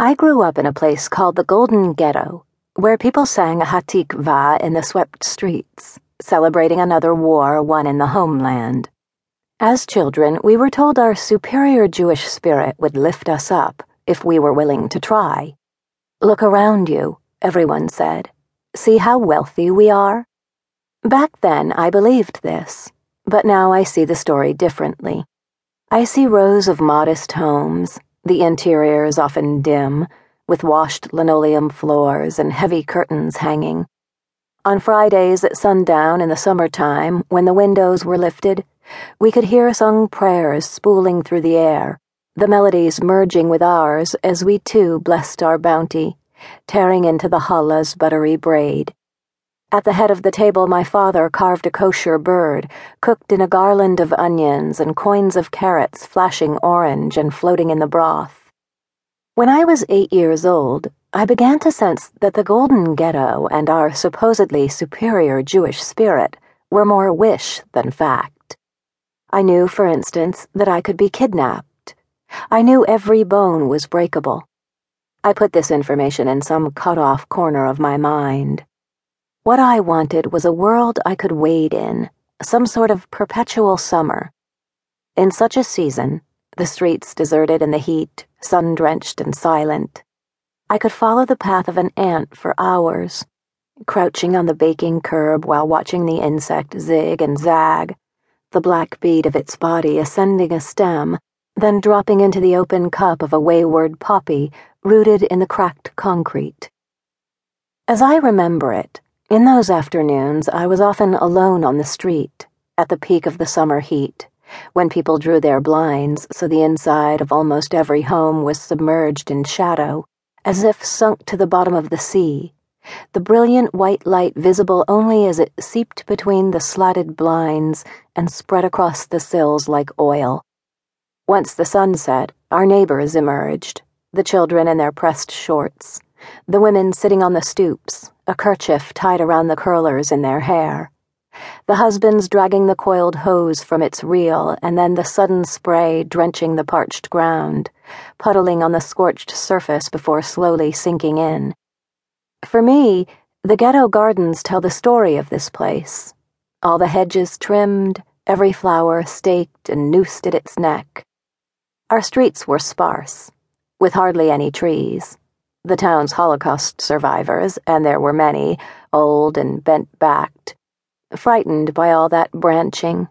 I grew up in a place called the Golden Ghetto, where people sang Hatikva in the swept streets, celebrating another war won in the homeland. As children, we were told our superior Jewish spirit would lift us up if we were willing to try. Look around you, everyone said. See how wealthy we are? Back then, I believed this, but now I see the story differently. I see rows of modest homes the interior is often dim, with washed linoleum floors and heavy curtains hanging. On Fridays at sundown in the summertime, when the windows were lifted, we could hear sung prayers spooling through the air, the melodies merging with ours as we too blessed our bounty, tearing into the challah's buttery braid. At the head of the table, my father carved a kosher bird, cooked in a garland of onions and coins of carrots flashing orange and floating in the broth. When I was eight years old, I began to sense that the Golden Ghetto and our supposedly superior Jewish spirit were more wish than fact. I knew, for instance, that I could be kidnapped. I knew every bone was breakable. I put this information in some cut off corner of my mind. What I wanted was a world I could wade in, some sort of perpetual summer. In such a season, the streets deserted in the heat, sun drenched and silent, I could follow the path of an ant for hours, crouching on the baking curb while watching the insect zig and zag, the black bead of its body ascending a stem, then dropping into the open cup of a wayward poppy rooted in the cracked concrete. As I remember it, in those afternoons, I was often alone on the street, at the peak of the summer heat, when people drew their blinds so the inside of almost every home was submerged in shadow, as if sunk to the bottom of the sea, the brilliant white light visible only as it seeped between the slatted blinds and spread across the sills like oil. Once the sun set, our neighbors emerged, the children in their pressed shorts the women sitting on the stoops, a kerchief tied around the curlers in their hair. The husbands dragging the coiled hose from its reel, and then the sudden spray drenching the parched ground, puddling on the scorched surface before slowly sinking in. For me, the ghetto gardens tell the story of this place. All the hedges trimmed, every flower staked and noosed at its neck. Our streets were sparse, with hardly any trees. The town's Holocaust survivors, and there were many, old and bent backed, frightened by all that branching,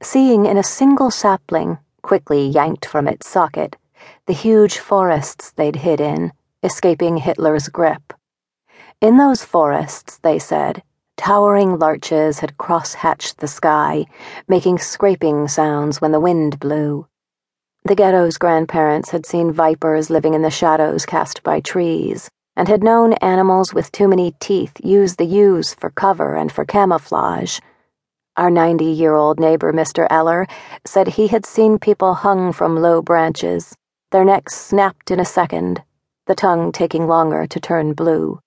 seeing in a single sapling, quickly yanked from its socket, the huge forests they'd hid in, escaping Hitler's grip. In those forests, they said, towering larches had cross hatched the sky, making scraping sounds when the wind blew. The ghetto's grandparents had seen vipers living in the shadows cast by trees, and had known animals with too many teeth use the yews for cover and for camouflage. Our 90 year old neighbor, Mr. Eller, said he had seen people hung from low branches, their necks snapped in a second, the tongue taking longer to turn blue.